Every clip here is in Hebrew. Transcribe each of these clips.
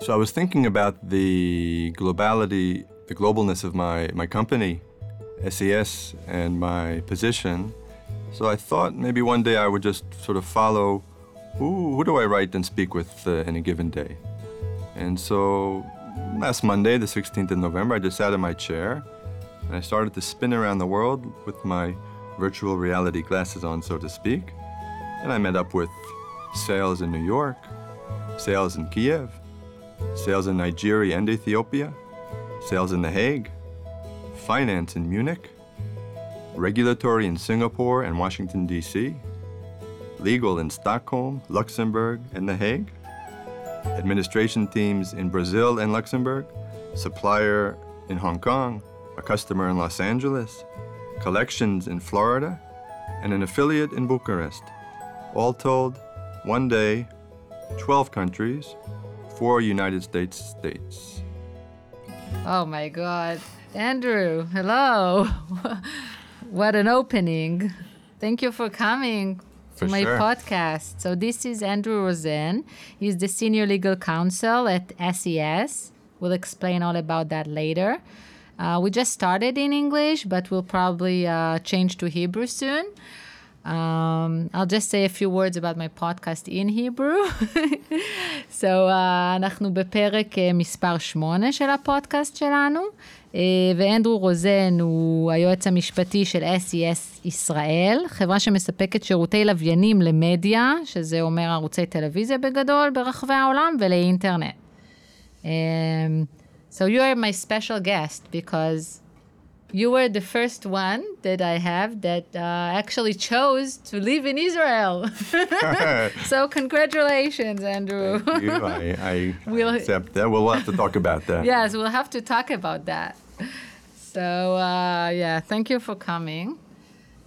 So I was thinking about the globality, the globalness of my, my company, SES, and my position. So I thought maybe one day I would just sort of follow who, who do I write and speak with uh, in a given day. And so last Monday, the 16th of November, I just sat in my chair and I started to spin around the world with my virtual reality glasses on, so to speak. And I met up with sales in New York, sales in Kiev, sales in Nigeria and Ethiopia, sales in The Hague, finance in Munich, regulatory in Singapore and Washington, D.C., legal in Stockholm, Luxembourg, and The Hague, administration teams in Brazil and Luxembourg, supplier in Hong Kong, a customer in Los Angeles, collections in Florida, and an affiliate in Bucharest. All told, one day, 12 countries, four United States states. Oh my God. Andrew, hello. what an opening. Thank you for coming to my sure. podcast. So, this is Andrew Rosen. He's the senior legal counsel at SES. We'll explain all about that later. Uh, we just started in English, but we'll probably uh, change to Hebrew soon. Um, I'll just say a few words about my podcast in Hebrew. so, uh, אנחנו בפרק uh, מספר 8 של הפודקאסט שלנו, uh, ואנדרו רוזן הוא היועץ המשפטי של SES ישראל, חברה שמספקת שירותי לוויינים למדיה, שזה אומר ערוצי טלוויזיה בגדול ברחבי העולם, ולאינטרנט. Um, so you are my special guest because you were the first one that I have that uh, actually chose to live in Israel. so congratulations, Andrew. Thank you. I, I We'll- accept that. We'll have to talk about that. yes, we'll have to talk about that. So uh, yeah, thank you for coming.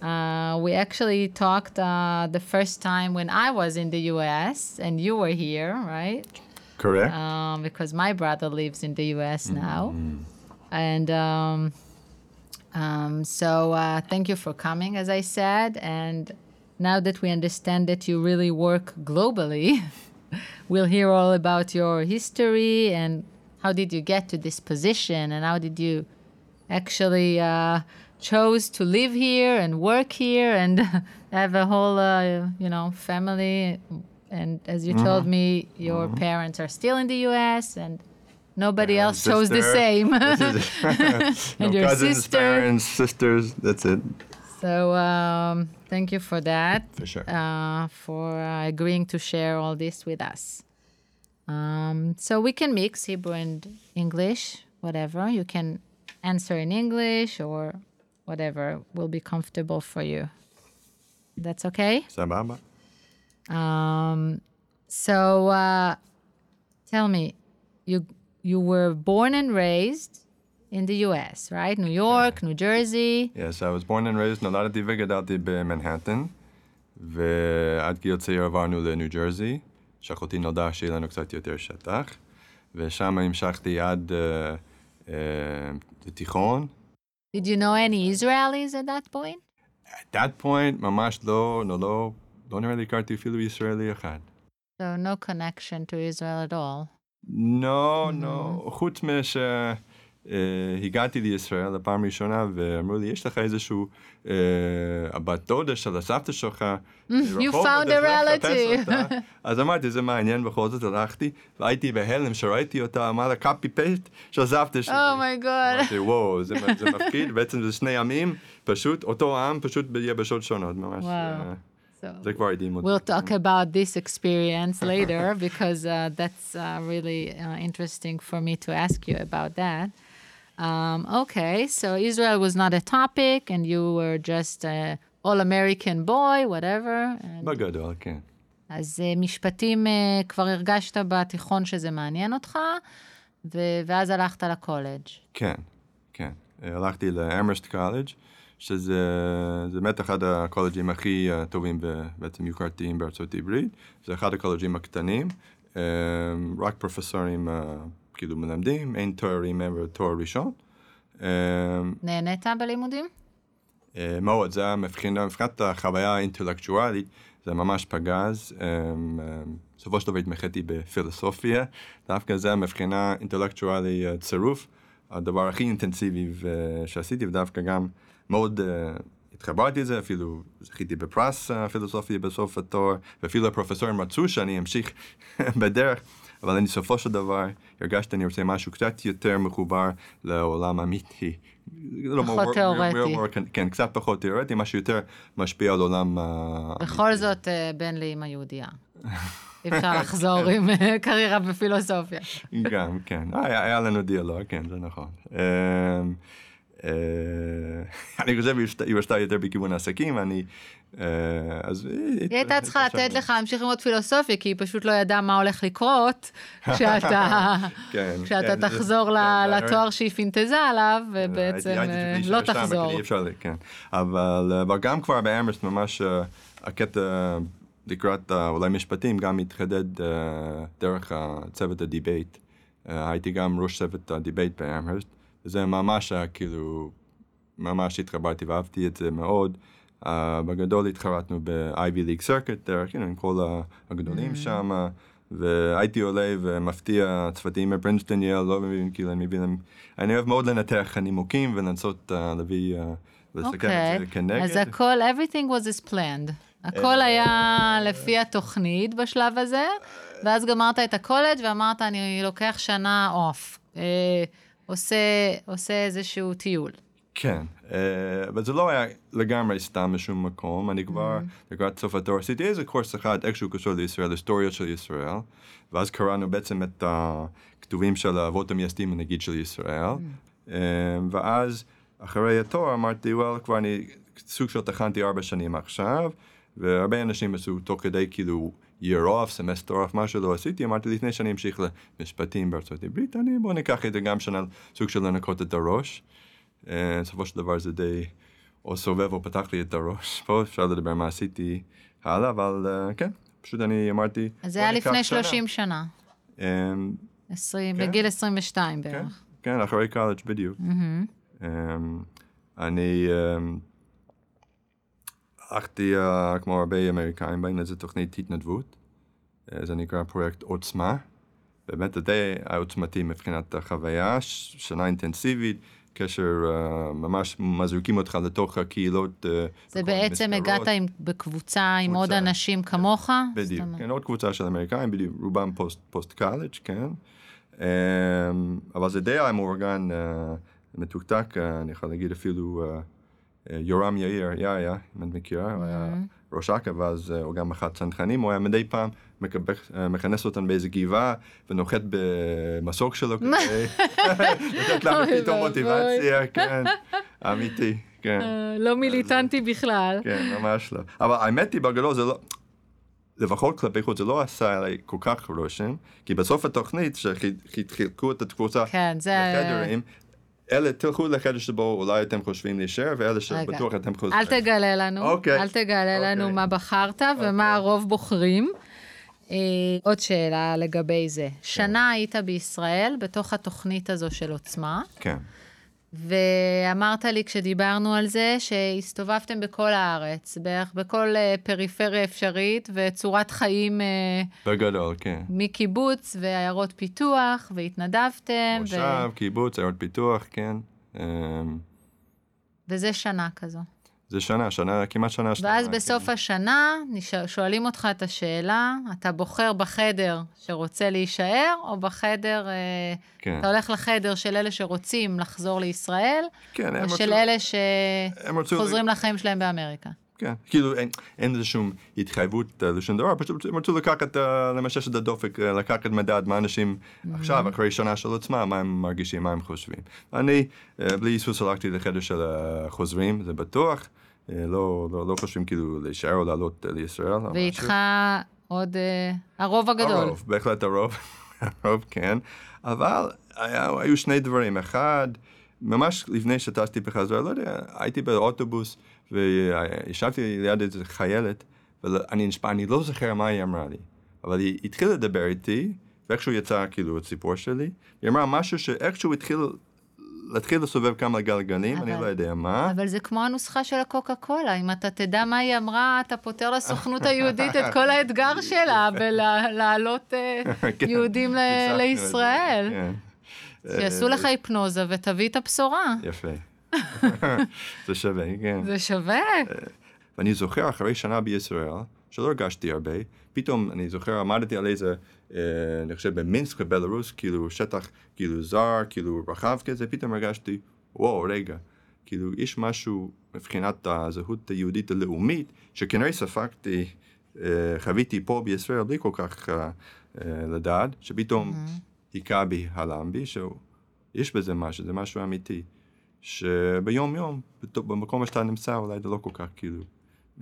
Uh, we actually talked uh, the first time when I was in the U.S. and you were here, right? Correct? um, because my brother lives in the U.S. now, and um, um, so uh, thank you for coming, as I said. And now that we understand that you really work globally, we'll hear all about your history and how did you get to this position and how did you actually uh, chose to live here and work here and have a whole uh, you know family and as you told me your parents are still in the US and nobody else chose the same and your cousins, sister parents, sisters. That's it. so um, thank you for that For sure. uh, for uh, agreeing to share all this with us. Um, so we can mix Hebrew and English, whatever. You can answer in English or whatever will be comfortable for you. That's okay? Sababa. Um, so uh, tell me, you you were born and raised in the U.S., right? New York, New Jersey. Yes, I was born and raised, נולדתי וגדלתי במנהטן, ועד גיל צעיר עברנו לניו ג'רזי, שאחותי נולדה שיהיה לנו קצת יותר שטח, ושם המשכתי עד אה, אה, לתיכון. Did you know any Israelis at that point? At that point, ממש לא, לא, לא, לא נראה לי הכרתי אפילו ישראלי אחד. So no connection to Israel at all. לא, לא, חוץ משהגעתי לישראל לפעם ראשונה ואמרו לי, יש לך איזשהו אה, הבת דודה של הסבתא שלך. you רחוב, found a relative. אותה." אז אמרתי, זה מעניין, בכל זאת הלכתי, והייתי בהלם שראיתי אותה, אמרה קאפי פייסט של סבתא שלי. Oh my God. אמרתי, וואו, זה זה מפחיד, בעצם זה שני עמים, פשוט אותו עם, פשוט ביבשות שונות, ממש. וואו. אה, So זה כבר הדהים אותי. we'll talk about this experience later because uh, that's uh, really uh, interesting for me to ask you about that. Um, okay, so Israel was not a topic, and you were just a all-American boy, whatever. And בגדול, כן. אז uh, משפטים uh, כבר הרגשת בתיכון שזה מעניין אותך, ו- ואז הלכת לקולג'. כן, כן. אה, הלכתי לאמרסט קולג', שזה זה באמת אחד הקולג'ים הכי אה, טובים ובעצם יוקרתיים בארצות הברית. זה אחד הקולג'ים הקטנים, אה, רק פרופסורים אה, כאילו מלמדים, אין תוארים מעבר לתואר ראשון. נהנית בלימודים? מאוד, זה היה מבחינת החוויה האינטלקטואלית, זה ממש פגז. בסופו של דבר התמחיתי בפילוסופיה, דווקא זה מבחינה אינטלקטואלי אה, צירוף, הדבר הכי אינטנסיבי שעשיתי, ודווקא גם מאוד אה, התחברתי לזה, אפילו זכיתי בפרס הפילוסופיה בסוף התואר, ואפילו הפרופסורים רצו שאני אמשיך בדרך, אבל אני בסופו של דבר הרגשתי אני רוצה משהו קצת יותר מחובר לעולם האמיתי. פחות תיאורטי. כן, קצת פחות תיאורטי, משהו יותר משפיע על עולם האמיתי. בכל זאת, אה, בן לאימא יהודייה. אי אפשר לחזור עם אה, קריירה בפילוסופיה. גם, כן. היה, היה לנו דיאלוג, כן, זה נכון. אה, אני חושב שהיא רצתה יותר בכיוון העסקים, אני... אה, אז... היא הייתה צריכה לתת לך להמשיך ללמוד פילוסופיה, כי היא פשוט לא ידעה מה הולך לקרות כשאתה כן, כן, תחזור כן, לתואר שהיא פינטזה עליו, ובעצם אה, הייתי לא תחזור. אבל, גם כבר באמרסט ממש הקטע לקראת אולי משפטים גם התחדד דרך צוות ה debate. הייתי גם ראש צוות ה debate באמרסט, וזה ממש היה כאילו, ממש התחברתי ואהבתי את זה מאוד. Uh, בגדול התחרינו ב-Ivy League Circuit, דרך, you know, עם כל הגדולים שם, והייתי עולה ומפתיע צוותים מפרינסטון יל, לא מבין, כאילו, אני מבין, אני- אני אוהב מאוד לנתח נימוקים ולנסות uh, להביא, uh, לסכם אוקיי, את זה כנגד. אז הכל, everything was as planned. הכל היה לפי התוכנית בשלב הזה, ואז גמרת את הקולג' ואמרת, אני לוקח שנה אוף. עושה עושה איזשהו טיול. כן, אה, אבל זה לא היה לגמרי סתם משום מקום, אני כבר לקראת סוף התואר עשיתי איזה קורס אחד איכשהו קשור לישראל, היסטוריה של ישראל, ואז קראנו בעצם את הכתובים של האבות המייסדים נגיד של ישראל, אה, ואז אחרי התואר אמרתי, well, כבר אני סוג של טחנתי ארבע שנים עכשיו, והרבה אנשים עשו תוך כדי כאילו year off, semester off, מה שלא עשיתי, אמרתי לפני שאני אמשיך למשפטים בארצות הברית, אני בוא ניקח את זה גם שנה, סוג של לנקות את הראש. אה, בסופו של דבר זה די או סובב או פתח לי את הראש. פה אפשר לדבר מה עשיתי הלאה, אבל אה, כן, פשוט אני אמרתי... אז זה היה לפני שנה. 30 שנה, 20, כן. בגיל 22 כן, בערך. כן, אחרי קולג' בדיוק. אה, אה, אה, כמו הרבה אמריקאים, באים לאיזה תוכנית התנדבות, אה, זה נקרא פרויקט עוצמה. באמת זה די העוצמתי מבחינת החוויה, שנה אינטנסיבית, קשר אה, ממש מזריקים אותך לתוך הקהילות. אה, זה בעצם. הגעת עם, בקבוצה עם עוד קבוצה. אנשים כמוך? זאת בדיוק, כן, עוד קבוצה של אמריקאים, בדיוק, רובם פוסט, קולג', כן. אמ, אבל זה די היה מאורגן, אה, מתוקתק, אה, אני יכול להגיד אפילו אה, אה, יורם יאיר, יאיה, אם את מכירה, הוא היה ראש אכ"א, ואז אה, הוא גם אחד צנחנים, הוא היה מדי פעם אה, מכנס אותנו באיזה גבעה ונוחת במסוק שלו כדי לתת לנו פתאום. מוטיבציה, כן, אמיתי, כן. אה, לא מיליטנטי בכלל. כן, ממש לא. אבל האמת היא, בגדול זה לא... לפחות כלפי חוץ זה לא עשה עליי כל כך רושם, כי בסוף התוכנית, שחילקו את הקבוצה כן, זה... לחדרים, אלה תלכו לחדר שבו אולי אתם חושבים להישאר, ואלה שבטוח אתם חושבים. אל תגלה לנו, אוקיי. אל תגלה לנו אוקיי. מה בחרת ומה הרוב בוחרים. אה, עוד שאלה לגבי זה. שנה היית בישראל בתוך התוכנית הזו של עוצמה, כן, ואמרת לי כשדיברנו על זה שהסתובבתם בכל הארץ, בערך בכל אה, פריפריה אפשרית וצורת חיים אה, בגדול, כן. מקיבוץ ועיירות פיתוח, והתנדבתם, ו... מושב, קיבוץ, עיירות פיתוח, כן. אמ, וזה שנה כזו. זה שנה, שנה, כמעט שנה שלמה. ואז כן. בסוף השנה נשאל- שואלים אותך את השאלה, אתה בוחר בחדר שרוצה להישאר, או בחדר, אה, כן. אתה הולך לחדר של אלה שרוצים לחזור לישראל, כן, או של רצו- אלה הם רצו- שחוזרים לחיים שלהם באמריקה. כן, כאילו אין, אין לזה שום התחייבות אה, לשום דבר, פשוט הם רצו לקחת, אה, למשש את הדופק, אה, לקחת מדד מה אנשים עכשיו, אחרי שנה של עצמם, מה הם מרגישים, מה הם חושבים. אני, אה, בלי היסוס הלכתי לחדר של החוזרים, זה בטוח, אה, לא, לא, לא חושבים כאילו להישאר או לעלות אה, לישראל. ואיתך משהו. עוד אה, הרוב הגדול. הרוב, בהחלט הרוב, הרוב כן, אבל היה, היו שני דברים, אחד, ממש לפני שטסתי בחזרה, לא יודע, הייתי באוטובוס וישבתי ליד איזה חיילת, ואני נשבע, אני לא זוכר מה היא אמרה לי, אבל היא התחילה לדבר איתי, ואיכשהו יצא כאילו הסיפור שלי, היא אמרה משהו שאיכשהו התחיל להתחיל לסובב כמה גלגלים, אני אבל- לא יודע מה. אבל זה כמו הנוסחה של הקוקה קולה, אם אתה תדע מה היא אמרה, אתה פותר לסוכנות היהודית את כל האתגר שלה, בלהעלות אה, כן, יהודים לישראל. כן. שיעשו לך היפנוזה ותביא את הבשורה. יפה. זה שווה, כן. זה שווה. ואני זוכר אחרי שנה בישראל, שלא הרגשתי הרבה, פתאום אני זוכר עמדתי על איזה, אה, אני חושב במינסק בבלארוס, כאילו שטח כאילו זר, כאילו רחב כזה, פתאום הרגשתי, וואו, רגע, כאילו יש משהו מבחינת הזהות היהודית הלאומית, שכנראה ספגתי, אה, חוויתי פה בישראל בלי כל כך אה, אה, לדעת, שפתאום היכה בי, הלם בי, שיש בזה משהו, זה משהו אמיתי. שביום יום, במקום שאתה נמצא, אולי אתה לא כל כך כאילו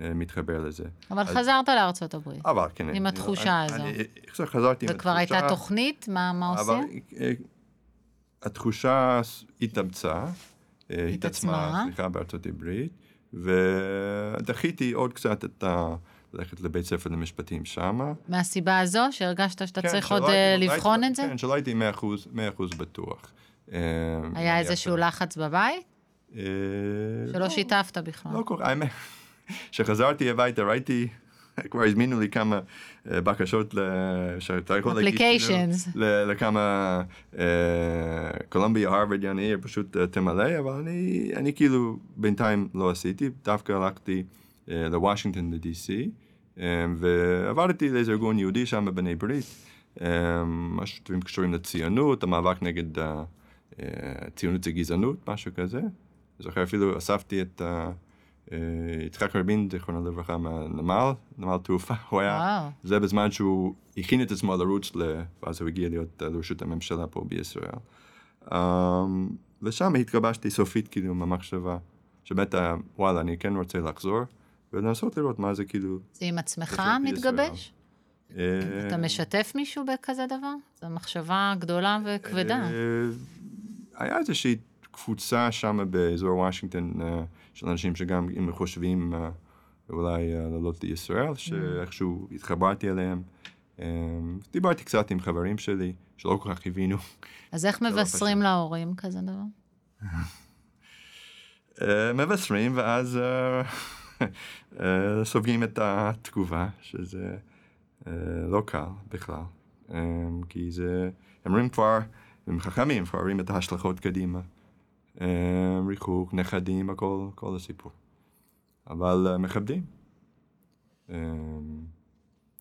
אה, מתחבר לזה. אבל חזרת לארצות הברית. אבל כן. עם התחושה אני- הזו. אני- עכשיו חזרתי עם וכבר התחושה, הייתה תוכנית? מה מה אבל עושים? אה, התחושה התאמצה, אה, התעצמה. סליחה, בארצות הברית, ודחיתי עוד קצת את ה... ללכת לבית ספר למשפטים שמה. מהסיבה הזו, שהרגשת שאתה כן, צריך עוד לא לבחון את זה? כן, שלא הייתי 100% 100% בטוח. אה, היה איזשהו לחץ בבית? אה, שלא לא, שיתפת בכלל. לא כך, האמת, כשחזרתי הביתה ראיתי, כבר הזמינו לי כמה אה, בקשות, שאתה יכול להגיש, Applications. כאילו, לכמה קולומביה, הרווארד, יעני, עיר, פשוט אה, תמלא, אבל אני, אני כאילו בינתיים לא עשיתי, דווקא הלכתי לוושינגטון, ל-DC, ועבדתי לאיזה ארגון יהודי שם בבני ברית, משהו קשורים לציונות, המאבק נגד ציונות זה גזענות, משהו כזה. זוכר אפילו אספתי את אה, אה, יצחק רבין, זיכרונו לברכה, מהנמל, נמל תעופה, הוא היה. זה בזמן שהוא הכין את עצמו לרוץ. ואז הוא הגיע להיות אה, לראשות הממשלה פה בישראל. Um, ושם התגבשתי סופית כאילו עם המחשבה, שבאמת, אה, וואלה, אני כן רוצה לחזור, ולנסות לראות מה זה כאילו... זה עם עצמך. מתגבש? אה, אתה משתף מישהו בכזה דבר? זו מחשבה גדולה וכבדה. היה איזושהי קבוצה שם באזור וושינגטון אה, של אנשים שגם אם חושבים אה, אולי אה, לעלות לישראל, שאיכשהו התחברתי אליהם. אה, דיברתי קצת עם חברים שלי, שלא כל כך הבינו. אז איך לא מבשרים פשוט. להורים כזה דבר? מבשרים, ואז סופגים את התגובה, שזה לא קל בכלל. כי זה, הם רואים כבר, הם חכמים, רואים את ההשלכות קדימה. אה, ריחוק, נכדים, הכל, כל הסיפור. אבל אה, מכבדים. אה,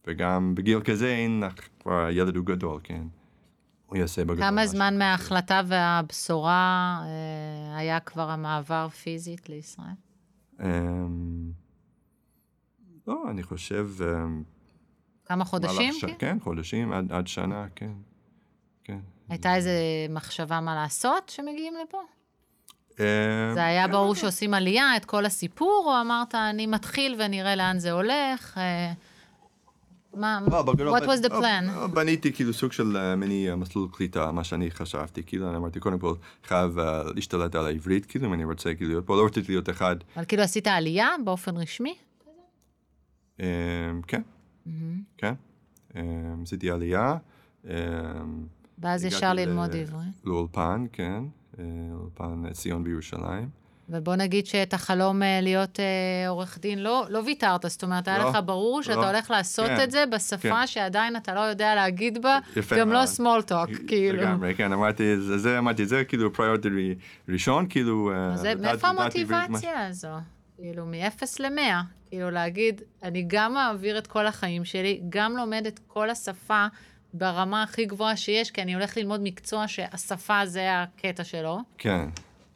וגם בגיל כזה, אין, כבר הילד הוא גדול, כן. הוא יעשה בגדול. כמה זמן. מההחלטה והבשורה היה כבר המעבר פיזית לישראל? לא, אני חושב... כמה חודשים? כן? כן, חודשים, עד, עד שנה, כן. כן. הייתה איזה מחשבה מה לעשות שמגיעים לפה? אמ, זה היה כן, ברור שעושים עלייה, את כל הסיפור, או אמרת, אני מתחיל ונראה לאן זה הולך? אה, מה, לא, בגדול, what was the לא, plan? לא, בניתי כאילו סוג של אה, מיני אה, מסלול קליטה, מה שאני חשבתי, כאילו, אני אמרתי, קודם כל, חייב אה, להשתלט על העברית, כאילו, אם אני רוצה כאילו להיות פה, לא רציתי להיות אחד. אבל כאילו עשית עלייה באופן רשמי? כן, כן. עשיתי עלייה. ואז ישר ללמוד עברית. לאולפן, כן, אה, אולפן ציון בירושלים. ובוא נגיד שאת החלום אה, להיות אה, עורך דין לא, לא ויתרת, זאת אומרת, היה לא, לך ברור שאתה לא. הולך לעשות כן, את זה בשפה כן. שעדיין אתה לא יודע להגיד בה, יפה גם לא small talk, כאילו. לגמרי, כן, אמרתי, זה, זה אמרתי, זה כאילו פריורטי ראשון, כאילו... אה, זה, מאיפה המוטיבציה הזו? כאילו, מ-0 ל-100. כאילו, להגיד, אני גם מעביר את כל החיים שלי, גם לומד את כל השפה ברמה הכי גבוהה שיש, כי אני הולך ללמוד מקצוע שהשפה זה הקטע שלו. כן.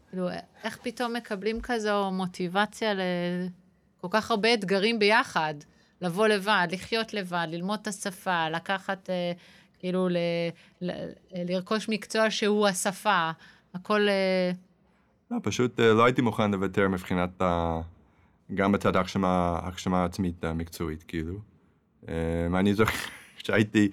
כאילו, איך פתאום מקבלים כזו מוטיבציה לכל כך הרבה אתגרים ביחד? לבוא לבד, לחיות לבד, ללמוד את השפה, לקחת, אה, כאילו, ל, ל, לרכוש מקצוע שהוא השפה, הכל... אה, לא, פשוט אה, לא הייתי מוכן לוותר מבחינת ה... גם בצד ההגשמה, העצמית המקצועית, כאילו. אה, ואני זוכר שהייתי,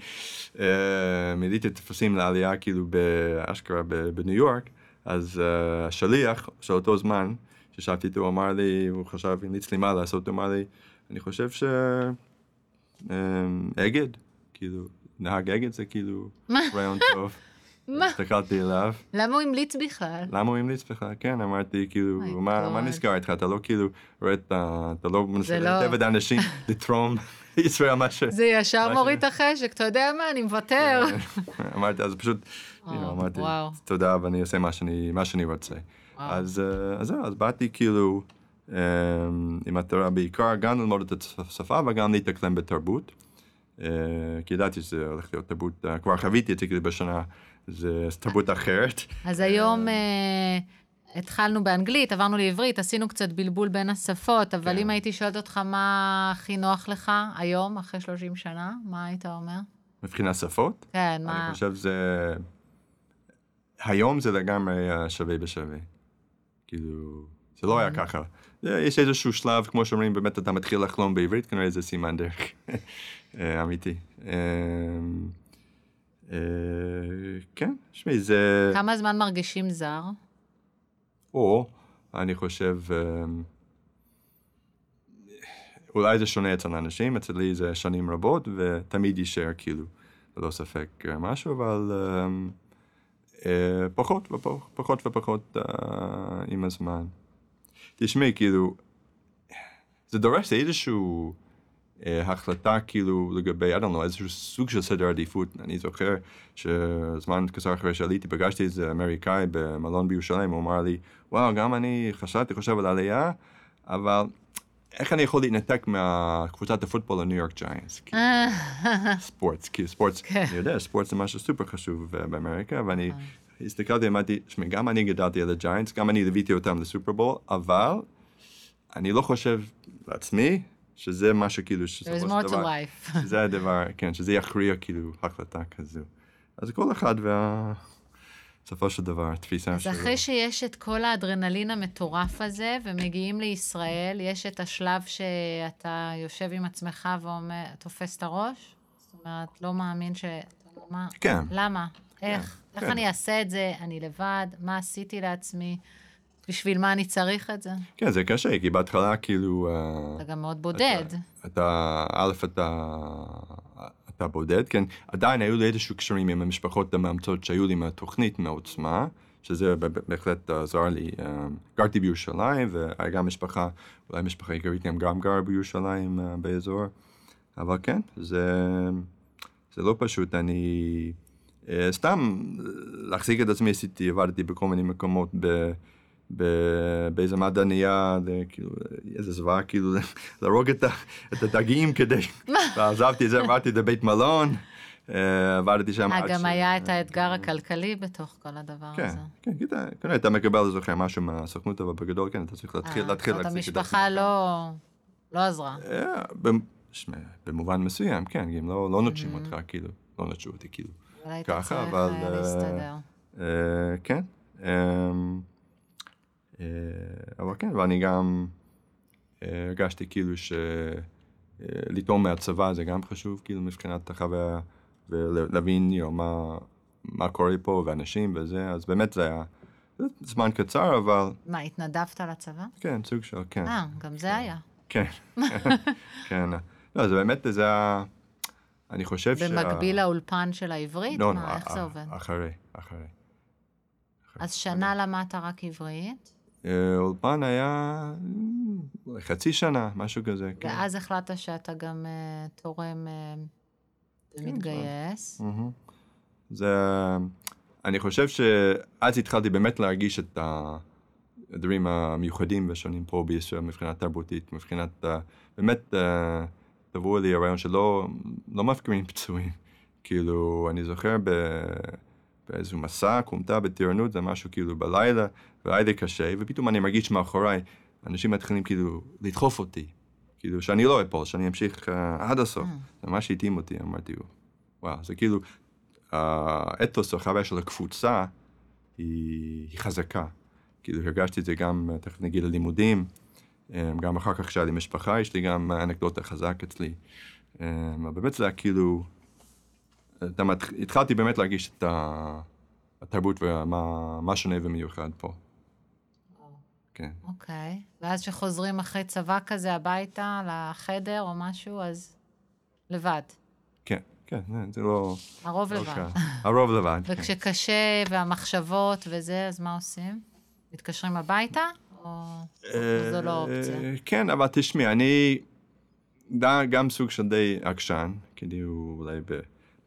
אה, מילאתי טפסים לעלייה, כאילו, באשכרה בניו יורק, אז אה, השליח של אותו זמן, שישבתי איתו, הוא אמר לי, הוא חשב, המליץ לי מה לעשות, הוא אמר לי, אני חושב ש... אה, אגד, כאילו, נהג אגד זה כאילו? רעיון טוב. מה? הסתכלתי עליו, למה הוא המליץ בכלל? למה הוא המליץ בכלל? כן, אמרתי, כאילו, Oh מה מה. נסגר איתך? אתה לא כאילו רואה את ה... אתה לא מנסה לא- לנתב את האנשים לתרום ישראל מה ש... זה ישר מוריד את החשק, אתה יודע מה, אני מוותר. אמרתי, אז פשוט, או, אמרתי. תודה ואני אעשה מה שאני, רוצה. אז אה, אז זהו, אז באתי כאילו אמ, עם מטרה בעיקר גם ללמוד את השפה וגם להתאקלם בתרבות. אה, כי ידעתי שזה הולך להיות תרבות, אה, כבר חוויתי את זה כאילו בשנה, זה תרבות אחרת. אז היום אה, התחלנו באנגלית, עברנו לעברית, עשינו קצת בלבול בין השפות, אבל כן. אם הייתי שואלת אותך מה הכי נוח לך היום, אחרי 30 שנה, מה היית אומר? מבחינת שפות, כן, מה... אני חושב זה... היום זה לגמרי אה, שווה בשווה. כאילו, זה לא היה Mm. ככה. יש איזשהו שלב, כמו שאומרים, באמת אתה מתחיל לחלום בעברית, כנראה זה סימן דרך. אה, אמיתי. אה, אה, כן, תשמעי, זה... כמה זמן מרגישים זר? או, אני חושב, אמ, אולי זה שונה אצל אנשים, אצלי זה שנים רבות, ותמיד יישאר כאילו, ללא ספק אה, משהו, אבל אה, פחות ופחות, פחות ופחות אה, עם הזמן. תשמעי, כאילו, זה דורש איזשהו אה, החלטה כאילו לגבי, I don't know, איזשהו סוג של סדר עדיפות. אני זוכר שזמן קצר אחרי שעליתי פגשתי איזה אמריקאי במלון בירושלים, הוא אמר לי, וואו, גם אני חשבתי, חושב על עלייה, אבל איך אני יכול להתנתק מהקבוצת הפוטבול הניו יורק ג'יינטס? ספורט, כאילו ספורט, כן. אני יודע, ספורט זה משהו סופר חשוב אה, באמריקה, ואני הסתכלתי, אמרתי, שמע, גם אני גדלתי על הג'יינטס, גם אני ליוויתי אותם לסופרבול, אבל אני לא חושב לעצמי שזה של more to דבר, life. שזה הדבר, כן, שזה יכריע כאילו החלטה כזו. אז כל אחד וה... בסופו של דבר, התפיסה אז שלו. אחרי שיש את כל האדרנלין המטורף הזה, ומגיעים לישראל, יש את השלב שאתה יושב עם עצמך ואומר, תופס את הראש? זאת אומרת, לא מאמין ש... מה? כן. למה? איך? איך כן. אני אעשה את זה? אני לבד? מה עשיתי לעצמי? בשביל מה אני צריך את זה? כן, זה קשה, כי בהתחלה כאילו... אה, אתה גם מאוד בודד. אתה, א', אתה, אתה בודד, כן, עדיין היו לי איזשהו קשרים עם המשפחות המאמצות שהיו לי מהתוכנית, מהעוצמה, שזה בהחלט עזר לי. אה, גרתי בירושלים, והיה גם משפחה, אולי משפחה עיקרית גם, גם גר בירושלים אה, באזור, אבל כן, זה, זה לא פשוט, אני... סתם להחזיק את עצמי עשיתי, עבדתי בכל מיני מקומות ב... באיזה מעדניה, זה כאילו, איזה זוועה, כאילו, להרוג את, את הדגים כדי, ועזבתי את זה, עברתי לבית מלון, אה, עבדתי שם אה, גם היה את האתגר הכלכלי בתוך כל הדבר כן, הזה. כן, אתה, כנראה אתה מקבל, זוכר, משהו מהסוכנות, אבל בגדול, כן, אתה צריך להתחיל, אה, להתחיל זאת המשפחה לא לא עזרה. במובן מסוים, כן, הם לא לא נוטשים. אותך, כאילו, לא נטשו אותי, כאילו. אבל ככה, צריך אבל, אה, אה, להסתדר. אה, כן. אה, אבל כן, ואני גם אה, הרגשתי כאילו שלטעום מהצבא זה גם חשוב, כאילו מבחינת החוויה, ולהבין you know, מה, מה קורה פה, ואנשים וזה, אז באמת זה היה זמן קצר, אבל מה, התנדבת לצבא? כן, סוג של, כן. אה, גם זה היה. כן, כן. לא, זה באמת, זה היה, אני חושב שה... במקביל לאולפן של העברית? לא, מה, לא, איך אה, זה עובד? אחרי, אחרי. אז שנה למדת רק עברית, אה, אולפן היה אה, חצי שנה, משהו כזה, כן. ואז החלטת שאתה גם אה, תורם אה, ומתגייס. מהמם. זה, אני חושב שאז התחלתי באמת להרגיש את הדברים המיוחדים והשונים פה בישראל מבחינה תרבותית, מבחינת, אה, באמת, אה, טבעו לי הרעיון שלא לא מפקירים פצועים. כאילו, אני זוכר ב... באיזשהו מסע, כומתה בטירונות, זה משהו כאילו בלילה, והיה לי קשה, ופתאום אני מרגיש מאחוריי, אנשים מתחילים כאילו לדחוף אותי, כאילו שאני לא אפול, שאני אמשיך uh, עד הסוף. זה ממש התאים אותי, אמרתי, וואו, זה כאילו, האתוס, החוויה של הקבוצה, היא, היא חזקה. כאילו הרגשתי את זה גם, אה, תכף נגיד ללימודים, אה, גם אחר כך כשהיה לי משפחה, יש לי גם אנקדוטה חזק אצלי. אבל באמת זה היה כאילו, אתה מת... התחלתי באמת להרגיש את התרבות ומה מה שונה ומיוחד פה. כן. אוקיי. ואז כשחוזרים אחרי צבא כזה הביתה, לחדר או משהו, אז לבד. כן, כן, זה לא... הרוב לא לבד. הרוב לבד. כן. וכשקשה והמחשבות וזה, אז מה עושים? מתקשרים הביתה? או זו לא אופציה? אה, כן, אבל תשמעי, אני גם סוג של די עקשן, כאילו אולי ב...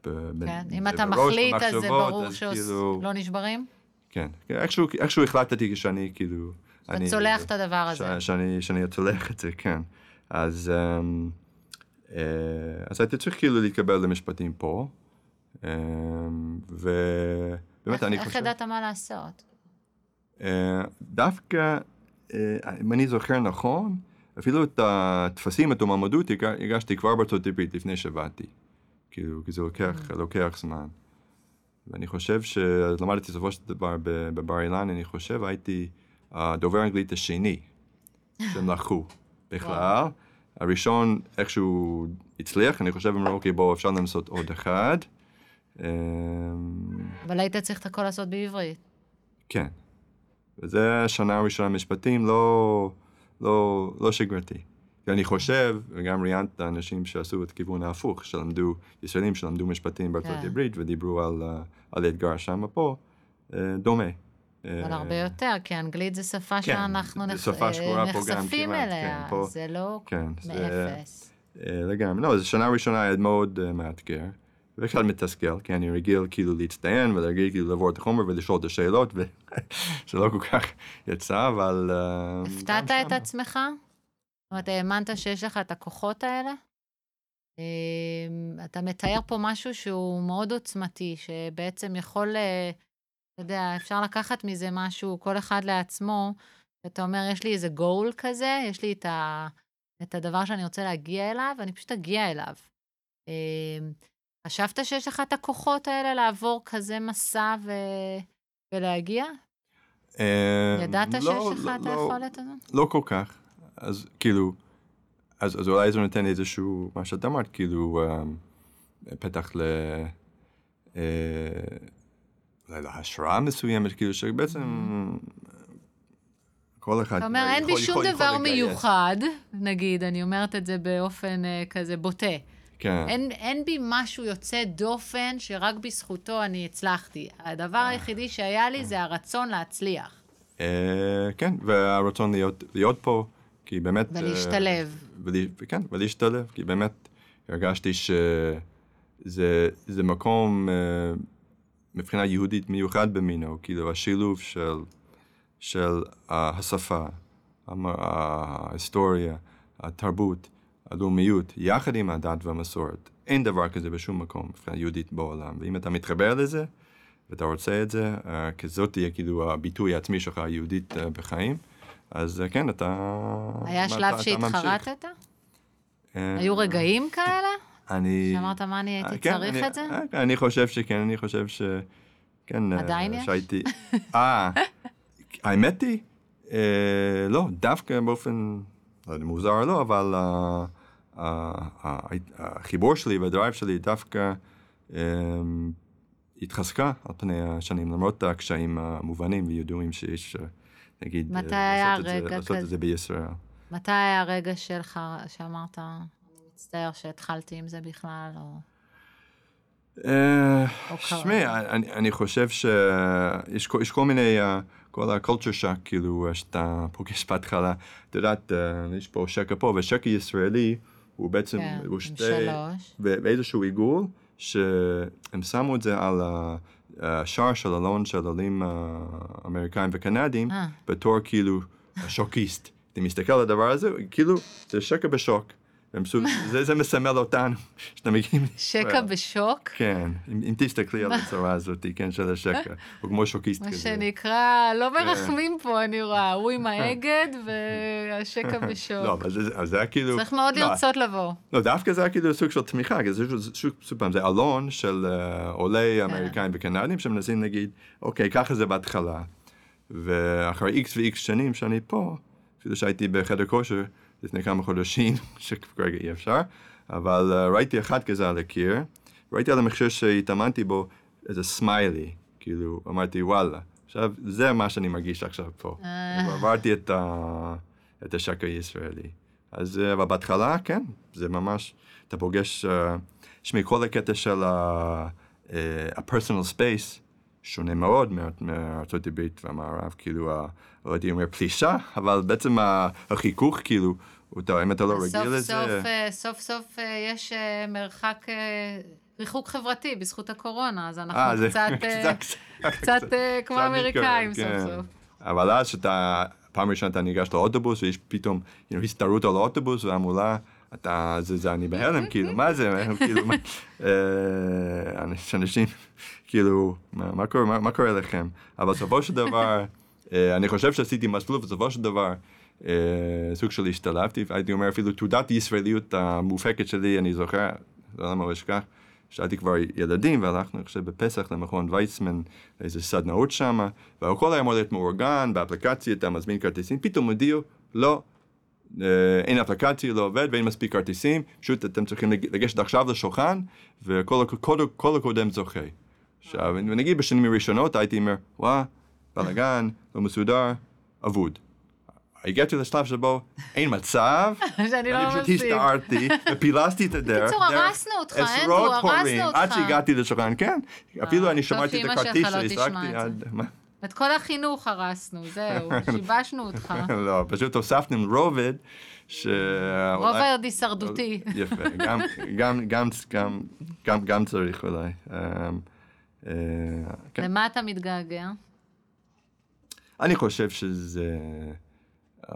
ב- כן, אם אתה מחליט, אז זה ברור שלא כאילו- נשברים? כן, כן, איכשהו, החלטתי שאני כאילו... אתה צולח את הדבר הזה. שאני, צולח את זה, כן. אז, אמ, אה, אז הייתי צריך כאילו להתקבל למשפטים פה, אמ, ובאמת אני איך חושב... ידעת מה לעשות? אה, דווקא, אה, אם אני זוכר נכון, אפילו את הטפסים, את המועמדות, הגש- הגשתי כבר בארצות הברית לפני שבאתי. כאילו, כי זה לוקח, לוקח זמן. ואני חושב שלמדתי בסופו של דבר בבר אילן, אני חושב, הייתי הדובר האנגלית השני שהם לקחו בכלל. הראשון איכשהו הצליח, אני חושב, אמרו, אוקיי, בואו, אפשר לנסות עוד אחד. אמ, אבל היית צריך את הכל לעשות בעברית. כן. וזה השנה הראשונה במשפטים, לא, לא, לא שגרתי. ואני חושב, וגם ראיינת אנשים שעשו את הכיוון ההפוך, שלמדו, ישראלים שלמדו משפטים בארצות כן. הברית ודיברו על, אה, על האתגר שם פה, אה, דומה. אבל אה, הרבה יותר, כי אנגלית זו שפה כן, שאנחנו נח- שפה נחשפים כמעט, אליה, כן, פה- זה לא כן, זה- מאפס. אה, לגמרי. לא, זו שנה ראשונה היה מאוד מאתגר. וקצת מתסכל, כי אני רגיל כאילו להצטיין, ורגיל כאילו לעבור את החומר ולשאול את השאלות, וזה לא כל כך יצא, אבל... הפתעת את. עצמך? אומרת, האמנת שיש לך את הכוחות האלה? אמ, אתה מתאר פה משהו שהוא מאוד עוצמתי, שבעצם יכול, אה, אתה יודע, אפשר לקחת מזה משהו, כל אחד לעצמו, ואתה אומר, יש לי איזה גול כזה, יש לי את, ה, את הדבר שאני רוצה להגיע אליו, ואני פשוט אגיע אליו. אמ, חשבת שיש לך את הכוחות האלה לעבור כזה מסע ו... ולהגיע? אה, ידעת לא, שיש לך לא, את לא, היכולת הזאת? לא כל כך. אז כאילו, אז, אז אולי זה נותן איזשהו, מה שאת אמרת, כאילו, אה, פתח ל... אה, אולי להשראה מסוימת, כאילו, שבעצם כל אחד... אתה אומר, אין בי שום דבר. מיוחד, נגיד, אני אומרת את זה באופן אה, כזה בוטה. כן. אין, אין בי משהו יוצא דופן שרק בזכותו אני הצלחתי. הדבר היחידי שהיה לי זה הרצון להצליח אה, כן, והרצון להיות, להיות פה, כי באמת... אה, ולהשתלב. ולי, כן, ולהשתלב, כי באמת הרגשתי שזה זה מקום אה, מבחינה יהודית מיוחד במינו, כאילו השילוב של, של השפה, ההיסטוריה, התרבות, הלאומיות, יחד עם הדת והמסורת. אין דבר כזה בשום מקום מבחינה יהודית בעולם, ואם אתה מתחבר לזה, ואתה רוצה את זה, אה, כי זאת תהיה כאילו הביטוי העצמי שלך היהודית בחיים, אז אה, כן, אתה... היה אתה- שלב. שהתחרטת? אה, היו רגעים כאלה? אני... שאמרת, מה אני הייתי אה, כן, צריך אני- את זה? אה, אני חושב שכן, אני חושב ש... כן. עדיין יש? שהייתי... אה, האמת היא, אה, לא, דווקא באופן, לא יודע, מוזר לא, אבל אה, אה, החיבור שלי והדרייב שלי דווקא אה, התחזקה על פני השנים, למרות הקשיים המובנים וידועים שיש, אה, נגיד, אה, מתי היה לעשות את זה- רגע לעשות את? זה בישראל. מתי היה הרגע שלך שאמרת, אני מצטער שהתחלתי עם זה בכלל, או... אה. שמעי, אני, אני חושב שיש כל, יש כל מיני, אה, כל ה-culture shock, כאילו, אה, שאתה פוגש בהתחלה. את יודעת, אה, יש פה שקע פה, ושקע ישראלי הוא בעצם, כן, הוא שתי, באיזשהו עיגול, שהם שמו את זה על השער של אלון של עולים אה, אמריקאים וקנדים, אה. בתור כאילו שוקיסט. אתה מסתכל על הדבר הזה, כאילו, זה שקע בשוק. והם פשוט- זה, זה מסמל אותנו, שאתה מגיעים שקע. בשוק? כן, אם, אם תסתכלי על הצורה הזאת, כן, של השקע, הוא כמו שוקיסט מה כזה. שנקרא, לא כן. מרחמים פה, אני רואה. הוא עם האגד והשקע לא, בשוק. אבל זה, אז זה היה כאילו... צריך מאוד לא, לרצות לבוא. לא, דווקא זה היה כאילו סוג של תמיכה, כי זה שוב- שוב שוב פעם, זה אלון של אה, עולי כן. אמריקאים וקנדים, שמנסים להגיד, אוקיי, ככה זה בהתחלה. ואחרי איקס ואיקס שנים שאני פה, אפילו שהייתי בחדר כושר לפני כמה חודשים, שכרגע אי אפשר, אבל אה, ראיתי אחד כזה על הקיר, ראיתי על המכשיר שהתאמנתי בו איזה סמיילי, כאילו, אמרתי, וואלה, עכשיו, זה מה שאני מרגיש עכשיו פה. אה. עברתי את, ה... את השקע הישראלי. אז, אבל בהתחלה, כן, זה ממש, אתה פוגש, תשמעי, כל הקטע של ה-personal space שונה מאוד מארצות הברית והמערב, כאילו, לא הייתי אומר פלישה, אבל בעצם החיכוך, כאילו, אתה- אם אתה לא רגיל סוף לזה... סוף, אה, סוף סוף אה, יש אה, מרחק, ריחוק חברתי בזכות הקורונה, אז אנחנו אה, זה קצת, אה, קצת אה, כמו קצת אמריקאים מתקרב, סוף כן. סוף. אבל אז שאתה, פעם ראשונה אתה ניגש לאוטובוס, ויש פתאום הסתערות על האוטובוס, והמולה, אתה, זה, זה אני בהלם, כאילו, מה זה, כאילו, מה, אה, אנש- אנשים, כאילו, מה, מה, קורה, מה, מה קורה לכם? אבל בסופו של דבר, אה, אני חושב שעשיתי מסלול, בסופו של דבר, אה, סוג של השתלבתי, הייתי אומר אפילו תעודת ישראליות המובהקת שלי, אני זוכר, לא מה אשכח, שהייתי כבר ילדים, והלכנו, חושב, בפסח למכון ויצמן, לאיזה סדנאות שם, והכל היה אמור להיות מאורגן, באפליקציה, אתה מזמין כרטיסים, פתאום הודיעו, לא, אין אפליקציה, לא עובד, ואין מספיק כרטיסים, פשוט אתם צריכים לג- לגשת עכשיו לשולחן, וכל הק- כל- כל הקודם זוכה. עכשיו, נגיד בשנים הראשונות הייתי אומר, וואה, בלאגן, לא מסודר, אבוד. הגעתי לשלב שבו אין מצב, שאני לא אני פשוט. הסתערתי, ופילסתי את הדרך. בקיצור, הרסנו אותך, אנדרו, הרסנו הורים, עד אותך. שהגעתי לשולחן, כן. אפילו אני שמעתי את הכרטיס את עד... את כל החינוך הרסנו, זהו, שיבשנו אותך. לא, פשוט הוספתם רובד, ש... רובד הישרדותי. יפה, גם- גם- גם- גם- גם- גם צריך אולי. אמ, אה, כן. למה אתה מתגעגע? אני חושב שזה אה,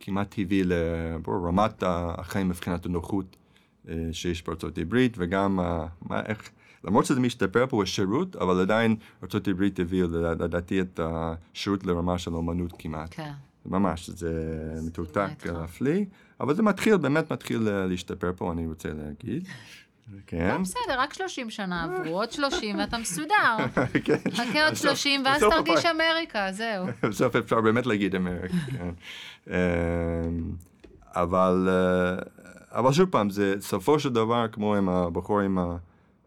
כמעט טבעי לרמת החיים מבחינת הנוחות אה, שיש בארצות הברית, וגם איך, למרות שזה משתפר פה השירות, אבל עדיין הברית הביאה לדעתי את השירות לרמה של אומנות כמעט. כן. ממש, זה מתוקתק איתך. להפליא, אבל זה מתחיל, באמת מתחיל אה, להשתפר פה, אני רוצה להגיד. כן. לא, בסדר, רק 30 שנה עברו, עוד 30 ואתה מסודר. כן. חכה עוד בסוף- 30 ואז תרגיש אמריקה, זהו. בסוף אפשר באמת להגיד אמריקה, כן. אמ, אבל, אה, אבל שוב פעם, זה סופו של דבר כמו עם הבחור עם ה-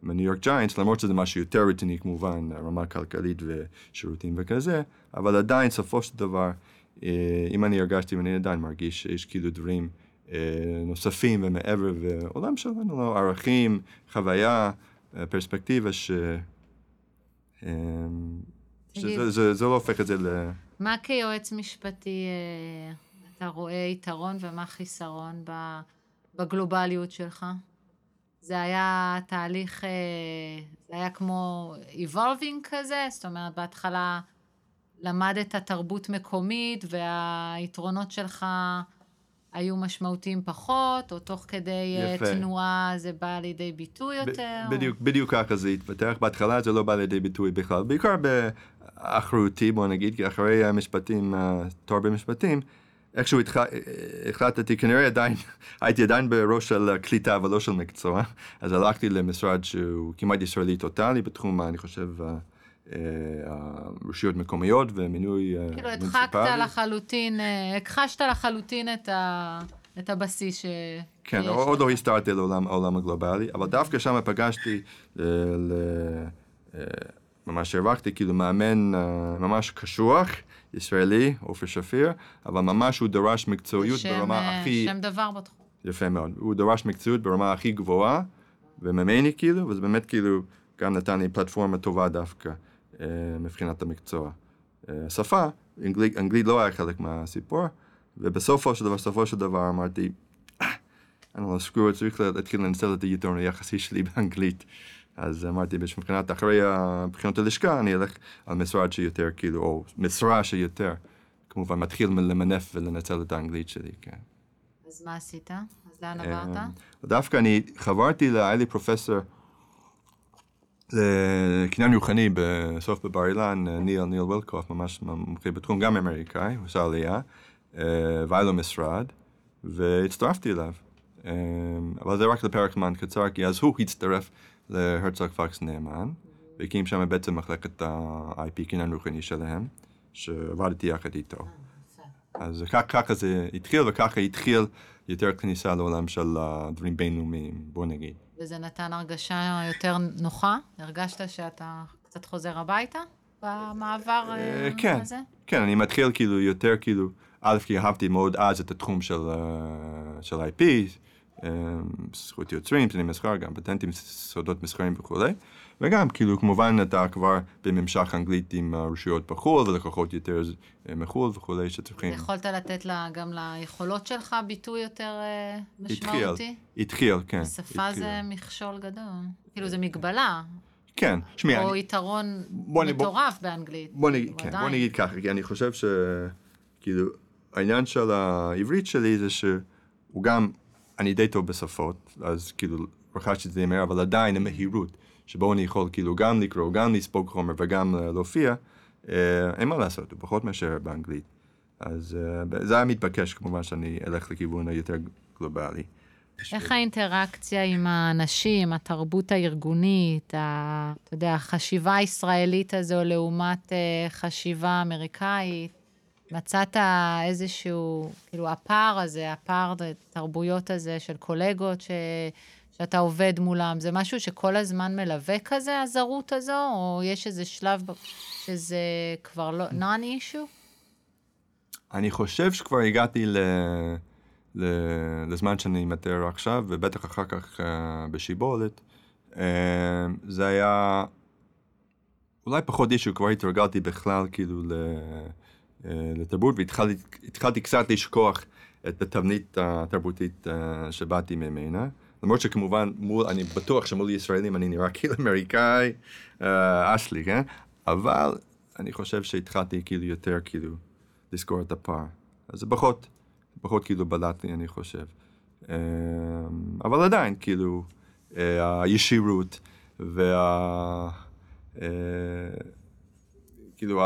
עם הניו יורק ג'יינטס, למרות שזה משהו יותר רציני כמובן, רמה כלכלית ושירותים וכזה, אבל עדיין סופו של דבר, אה, אם אני הרגשתי ואני עדיין מרגיש שיש כאילו דברים אה, נוספים ומעבר, ועולם שלנו, לא, ערכים, חוויה, אה, פרספקטיבה, ש... שזה זה, זה לא הופך את זה ל... מה כיועץ משפטי אתה רואה יתרון ומה חיסרון בגלובליות שלך? זה היה תהליך, אה, זה היה כמו evolving כזה? זאת אומרת, בהתחלה למדת תרבות מקומית והיתרונות שלך היו משמעותיים פחות, או תוך כדי אה, יפה. תנועה זה בא לידי ביטוי ב- יותר? בדיוק, בדיוק ככה זה התפתח. בהתחלה זה לא בא לידי ביטוי בכלל, בעיקר באחריותי, בוא נגיד, כי אחרי המשפטים, אה, תואר במשפטים, איכשהו התח... אה, החלטתי, כנראה עדיין, הייתי עדיין בראש של קליטה ולא של מקצוע, אז הלכתי למשרד שהוא כמעט ישראלי טוטאלי בתחום, אני חושב, אה, אה, הרשויות מקומיות ומינוי אה, כאילו הדחקת. לחלוטין, אה, הכחשת לחלוטין את, ה, את הבסיס ש... כן, עוד. לא הסתרתי לעולם הגלובלי, אבל דווקא שם פגשתי, אה, ל- אה, ממש הרווחתי כאילו מאמן אה, ממש קשוח, ישראלי, עופר שפיר, אבל ממש הוא דרש מקצועיות שם, ברמה הכי, שם דבר בתחום. יפה מאוד, הוא דרש מקצועיות ברמה הכי גבוהה, וממני כאילו, וזה באמת כאילו גם נתן לי פלטפורמה טובה דווקא אה, מבחינת המקצוע. אה, שפה, אנגלית, אנגלית לא היה חלק מהסיפור, ובסופו של דבר, בסופו של דבר אמרתי, "אה, אני לא סקרו, צריך להתחיל לנצל את היתרון היחסי שלי באנגלית. אז אמרתי, מבחינת אחרי בחינות הלשכה, אני אלך על משרד שיותר, כאילו, או משרה שיותר, כמובן, מתחיל למנף ולנצל את האנגלית שלי, כן. אז מה עשית? אז לאן עברת? אמ, דווקא אני חברתי, היה לי פרופסור לקניין רוחני בסוף בבר אילן, ניל, ניל וילקוף, ממש מומחה בתחום, גם אמריקאי, הוא עשה עלייה, אה, והיה לו משרד, והצטרפתי אליו. אה, אבל זה רק לפרק זמן קצר, כי אז הוא הצטרף להרצוג פקס נאמן, והקים שם בעצם מחלקת ה-IP קניין רוחני שלהם, שעבדתי יחד איתו. אז כך- ככה זה התחיל, וככה התחיל יותר כניסה לעולם של אה, דברים בינלאומיים, בוא נגיד. וזה נתן הרגשה יותר נוחה? הרגשת שאתה קצת חוזר הביתה במעבר אה, אה, כן, הזה? כן, אני מתחיל כאילו יותר כאילו, א', כי אהבתי מאוד אז את התחום של, אה, של IP, זכות יוצרים, פני מסחר, גם פטנטים, סודות מסחרים וכולי, וגם כאילו כמובן אתה כבר בממשק אנגלית עם רשויות בחו"ל ולקוחות יותר מחו"ל וכולי שצריכים. יכולת לתת לה, גם ליכולות שלך ביטוי יותר משמעותי? התחיל, התחיל, כן. התחיל. זה מכשול גדול, כאילו זה מגבלה. כן, שמי, או יתרון מטורף באנגלית. בוא כן, בוא. נגיד ככה, כי אני חושב שכאילו, העניין של העברית שלי זה שהוא גם, אני די טוב בשפות, אז כאילו, רכשתי את זה מהר, אבל עדיין המהירות, שבו אני יכול כאילו גם לקרוא, גם לספוג חומר וגם להופיע, אה, אין מה לעשות, הוא פחות מאשר באנגלית. אז אה, זה היה מתבקש כמובן שאני אלך לכיוון היותר גלובלי. איך האינטראקציה עם האנשים, התרבות הארגונית, ה, אתה יודע, החשיבה הישראלית הזו לעומת אה, חשיבה אמריקאית? מצאת איזשהו, כאילו, הפער הזה, הפער התרבויות הזה של קולגות ש, שאתה עובד מולם, זה משהו שכל הזמן מלווה כזה, הזרות הזו, או יש איזה שלב שזה כבר לא, non-issue? אני חושב שכבר הגעתי ל... ל... לזמן שאני מתאר עכשיו, ובטח אחר כך uh, בשיבולת. Uh, זה היה אולי פחות אישו, כבר התרגלתי בכלל כאילו ל... uh, לתרבות, והתחלתי התחלתי קצת לשכוח את התבנית התרבותית uh, שבאתי ממנה. למרות שכמובן, מול, אני בטוח שמול ישראלים אני נראה כאילו אמריקאי, אשלי, כן? אבל אני חושב שהתחלתי כאילו יותר כאילו לזכור את הפער. אז זה פחות, פחות כאילו בלט לי, אני חושב. אבל עדיין, כאילו, אה, הישירות וה... אה, כאילו.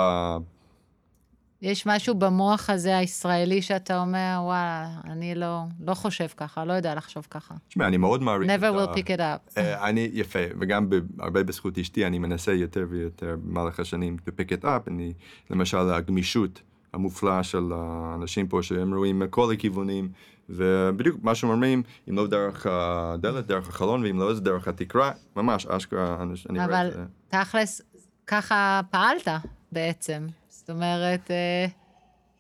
יש משהו במוח הזה הישראלי שאתה אומר, וואלה, אני לא, לא חושב ככה, לא יודע לחשוב ככה. תשמע, אני מאוד מעריך never את ה... will pick it up. אה, אני, יפה, וגם הרבה בזכות אשתי, אני מנסה יותר ויותר במהלך השנים to pick it up, אני, למשל, הגמישות המופלאה של האנשים פה, שהם רואים מכל הכיוונים, ובדיוק מה שהם אומרים, אם לא דרך הדלת, דרך החלון, ואם לא, זה דרך התקרה, ממש, אשכרה, אני רואה אבל את זה. תכלס, ככה פעלת בעצם. זאת אומרת, אה,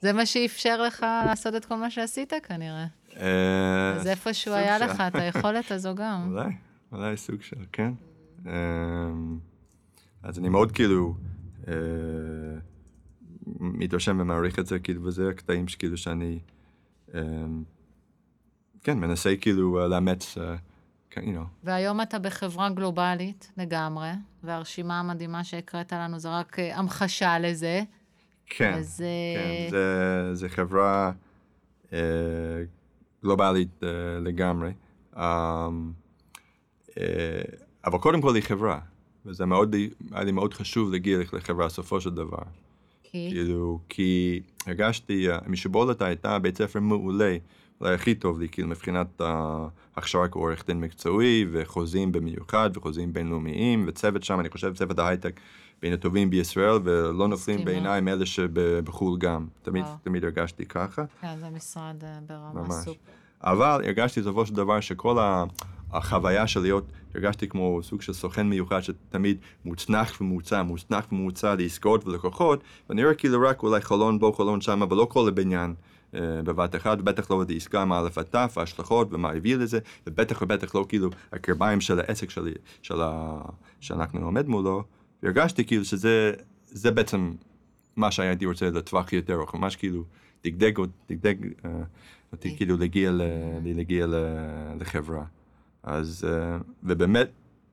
זה מה שאפשר לך לעשות את כל מה שעשית כנראה. אה, אז איפשהו היה לך את היכולת הזו גם. אולי, אולי סוג של, כן. אמ, אז אני מאוד כאילו אה, מתרשם ומעריך את זה, כאילו, וזה הקטעים שכאילו שאני, כן, מנסה כאילו אה, לאמץ, אה, you know. והיום אתה בחברה גלובלית לגמרי, והרשימה המדהימה שהקראת לנו זה רק אה, המחשה לזה. כן, אז, כן, אה, זה, זה חברה אה, גלובלית אה, לגמרי. אמ, אה, אבל קודם כל היא חברה, וזה מאוד, היה לי מאוד חשוב להגיע לחברה בסופו של דבר. כי... כאילו, כי הרגשתי, אה, משיבולת הייתה בית ספר מעולה, אולי הכי טוב לי, כאילו, מבחינת ההכשרה כעורך דין מקצועי, וחוזים במיוחד, וחוזים בינלאומיים, וצוות שם, אני חושב, צוות ההייטק בין הטובים בישראל, ולא נופלים מסכימה. בעיניי מאלה שבחו"ל גם. תמיד. תמיד הרגשתי ככה. כן, זה משרד אה, ברמה. סופר. אבל הרגשתי בסופו של דבר שכל ה- החוויה של להיות, הרגשתי כמו סוג של סוכן מיוחד שתמיד מוצנח ומוצע, מוצנח ומוצע לעסקאות ולקוחות, ואני רואה כאילו רק אולי חלון פה, חלון שם, אבל לא כל הבניין. אה, בבת אחת, ובטח לא את העסקה מא' עד ההשלכות ומה הביא לזה, ובטח ובטח לא כאילו הקרביים של העסק שלי, של ה... שאנחנו עומד מולו, והרגשתי כאילו שזה זה בעצם מה שהייתי רוצה לטווח יותר ארוך, ממש כאילו דגדג, דגדג אה, אותי כאילו להגיע, ל, להגיע ל, לחברה. אז, אה, ובאמת,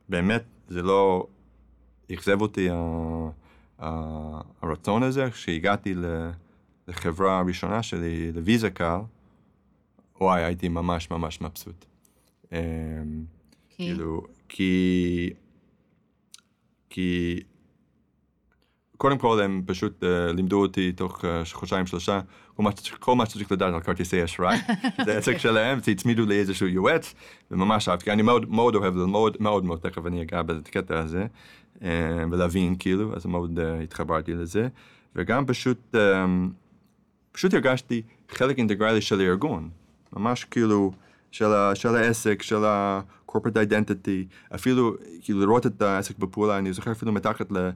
באמת, זה לא אכזב אותי הרצון הזה, כשהגעתי לחברה הראשונה שלי, לוויזה קל, וואי, הייתי ממש ממש מבסוט. אמ, כי... כאילו, כי... כי... קודם כל הם פשוט uh, לימדו אותי תוך uh, חודשיים שלושה כל מה, כל מה שצריך לדעת על כרטיסי אשראי. זה עסק שלהם, אז הצמידו לי איזשהו יועץ, וממש אהבתי, אני מאוד, מאוד אוהב ללמוד, מאוד מאוד, תכף אני אגע בקטע הזה, uh, ולהבין כאילו, אז מאוד uh, התחברתי לזה, וגם פשוט, um, פשוט הרגשתי חלק אינטגרלי של הארגון, ממש כאילו של, ה, של העסק, של ה-corporate identity, אפילו כאילו לראות את העסק בפעולה, אני זוכר אפילו מתחת ל...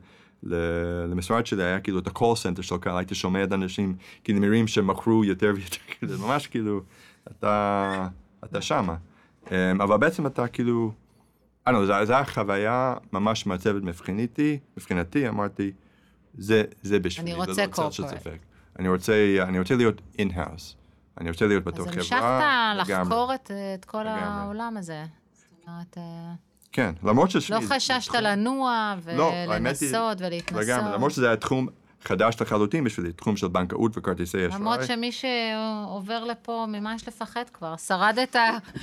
למשרד שלי היה כאילו את ה-call center של קהל, הייתי שומע את האנשים כאילו נראים שמכרו יותר ויותר, כאילו, ממש כאילו, אתה, אתה שמה. אמ, אבל בעצם אתה כאילו, אני לא יודע, זו הייתה חוויה ממש מעצבת מבחינתי, מבחינתי, אמרתי, זה, זה בשבילי, אני רוצה של corporate. ספק. אני רוצה, אני רוצה להיות in-house. אני רוצה להיות בתוך אז חברה. המשכת לגמרי. לחקור את, את כל לגמרי. העולם הזה. אומרת, אה, כן, למרות ששמי... לא חששת תחום- לנוע לא, ולנסות ולהתנסות. לגמרי, למרות שזה היה תחום חדש לחלוטין בשבילי, תחום של בנקאות וכרטיסי אשראי. למרות שמי שעובר לפה, ממה יש לפחד כבר? שרדת,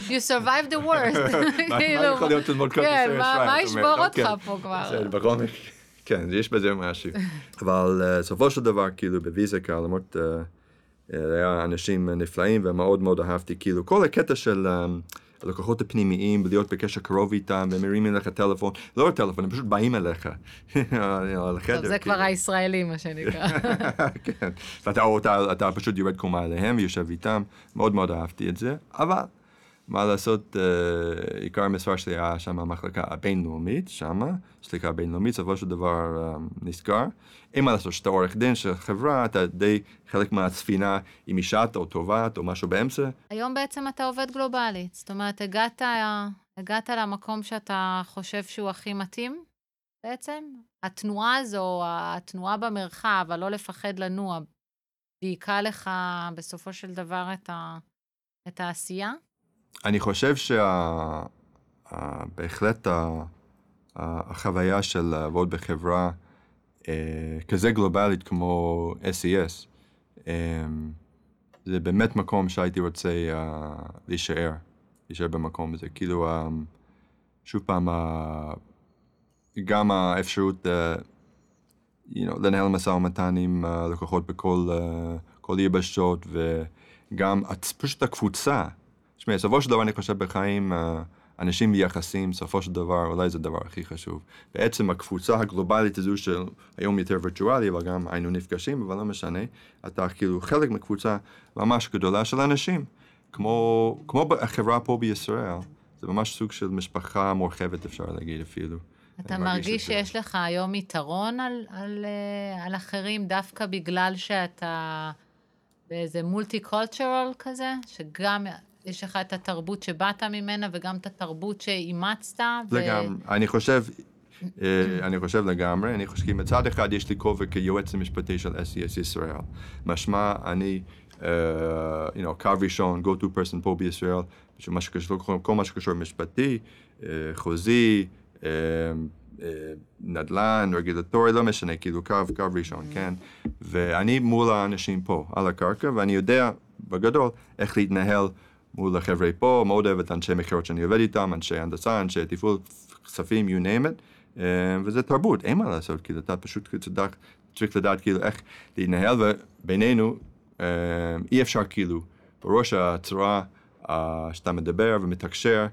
you survived the worst. מה- מה כאילו, יכול להיות ללמוד כרטיסי כן, אשראי? מה- מה את ישבור אותך. פה כבר? בכל כן, יש בזה משהו. אבל אה, בסופו של דבר, כאילו, בוויזיקה, למרות, אה, היה אנשים נפלאים ומאוד מאוד אהבתי, כאילו, כל הקטע של אה, הלקוחות הפנימיים, להיות בקשר קרוב איתם, והם מרימים לך טלפון, לא טלפון, הם פשוט באים אליך, לחדר. טוב, זה כאילו. כבר הישראלי, מה שנקרא. כן, ואתה פשוט יורד קומה אליהם ויושב איתם, מאוד מאוד אהבתי את זה, אבל מה לעשות, אה, עיקר המספר שלי היה שם המחלקה הבינלאומית, שמה, סליקה בינלאומית, בסופו של דבר אה, נסגר. אין מה לעשות, שאתה עורך דין של חברה, אתה די חלק מהספינה, אם אישת או טובת או משהו באמצע, היום בעצם אתה עובד גלובלית. זאת אומרת, הגעת, הגעת למקום שאתה חושב שהוא הכי מתאים, בעצם? התנועה הזו, התנועה במרחב, הלא לפחד לנוע, דייקה לך בסופו של דבר את, ה, את העשייה? אני חושב שבהחלט החוויה של לעבוד בחברה כזה גלובלית כמו SES, אה, זה באמת מקום שהייתי רוצה אה, להישאר, להישאר במקום הזה. כאילו, אה, שוב פעם, אה, גם האפשרות אה, you know, לנהל משא ומתן עם אה, לקוחות בכל אה, כל יבשות, וגם פשוט הקבוצה. תשמע, בסופו של דבר אני חושב בחיים, אה, אנשים ויחסים, בסופו של דבר, אולי זה הדבר הכי חשוב. בעצם הקבוצה הגלובלית הזו של היום יותר וירטואלי, אבל גם היינו נפגשים, אבל לא משנה, אתה כאילו חלק מקבוצה ממש גדולה של אנשים, כמו, כמו החברה פה בישראל, זה ממש סוג של משפחה מורחבת, אפשר להגיד אפילו. אתה מרגיש את זה. שיש לך היום יתרון על, על, אה, על אחרים דווקא בגלל שאתה באיזה מולטי קולטורל כזה, שגם יש לך את התרבות שבאת ממנה וגם את התרבות שאימצת? לגמרי. אני חושב, אה, אני חושב לגמרי, אני חושב כי מצד אחד יש לי כובע כיועץ המשפטי של SES ישראל. משמע, אני, אה, you know, קו ראשון, go to person פה בישראל, שקשור, כל- מה שקשור משפטי, אה, חוזי, אה, נדל"ן, רגולטורי, לא משנה, כאילו קו, קו ראשון, כן? ואני מול האנשים פה, על הקרקע, ואני יודע, בגדול, איך להתנהל מול החבר'ה פה, מאוד אוהב את אנשי מכירות שאני עובד איתם, אנשי הנדסה, אנשי תפעול, כספים, you name it, אה, וזה תרבות, אין מה לעשות, כאילו, אתה פשוט צריך, צריך לדעת כאילו איך להתנהל, ובינינו, אה, אי אפשר כאילו, בראש הצורה אה, שאתה מדבר ומתקשר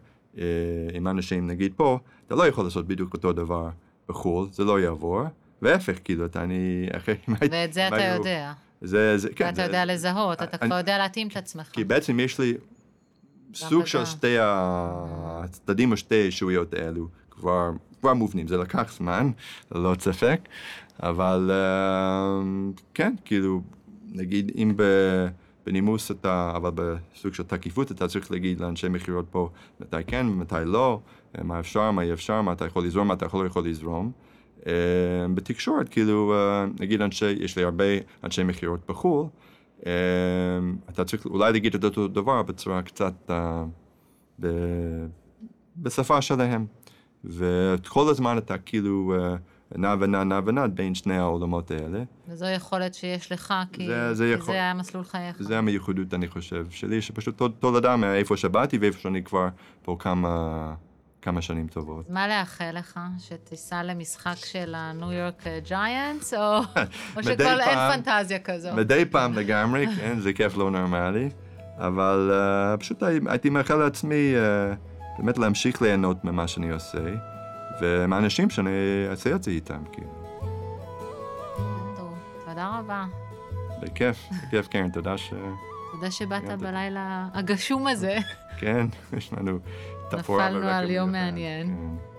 עם אנשים, נגיד פה, אתה לא יכול לעשות בדיוק אותו דבר בחו"ל, זה לא יעבור, והפך, כאילו, אתה, אני, אחרי, ואת זה אתה יודע. זה, זה, כן, ואתה זה- יודע לזהות, אתה כבר יודע להתאים את עצמך. כי בעצם יש לי סוג של. שתי הצדדים או שתי הישויות האלו כבר, כבר מובנים, זה לקח זמן, ללא ספק, אבל אה, כן, כאילו, נגיד אם ב- בנימוס אתה, אבל בסוג של תקיפות אתה צריך להגיד לאנשי מכירות פה מתי כן ומתי לא, אה, מה אפשר, מה אי אפשר, מה אתה יכול לזרום, מה אתה יכול לא יכול לזרום. אה, בתקשורת, כאילו, נגיד אנשי, יש לי הרבה אנשי מכירות בחו"ל, אתה צריך אולי להגיד את אותו דבר בצורה קצת, אה, ב- בשפה שלהם. וכל הזמן אתה כאילו אה, נע ונע נע ונע בין שני העולמות האלה. וזו יכולת שיש לך, כי זה- זה כי יכול- זה היה מסלול חייך. זה המיוחדות, אני חושב, שלי, שפשוט תול- תולדה מאיפה שבאתי ואיפה שאני כבר פה כמה, כמה שנים טובות. מה לאחל לך? שתיסע למשחק של הניו יורק ג'יינטס, או, שכל אין פנטזיה כזו? מדי פעם לגמרי, כן, זה כיף לא נורמלי, אבל uh, פשוט הי- הייתי מאחל לעצמי uh, באמת להמשיך ליהנות ממה שאני עושה, ומהאנשים שאני אעשה את זה איתם, כאילו. תודה רבה. בכיף, בכיף, קרן, תודה ש... תודה שבאת. בלילה הגשום הזה. כן, יש לנו תפאורה נפלנו ורקע על יום מיוחד, מעניין. כן.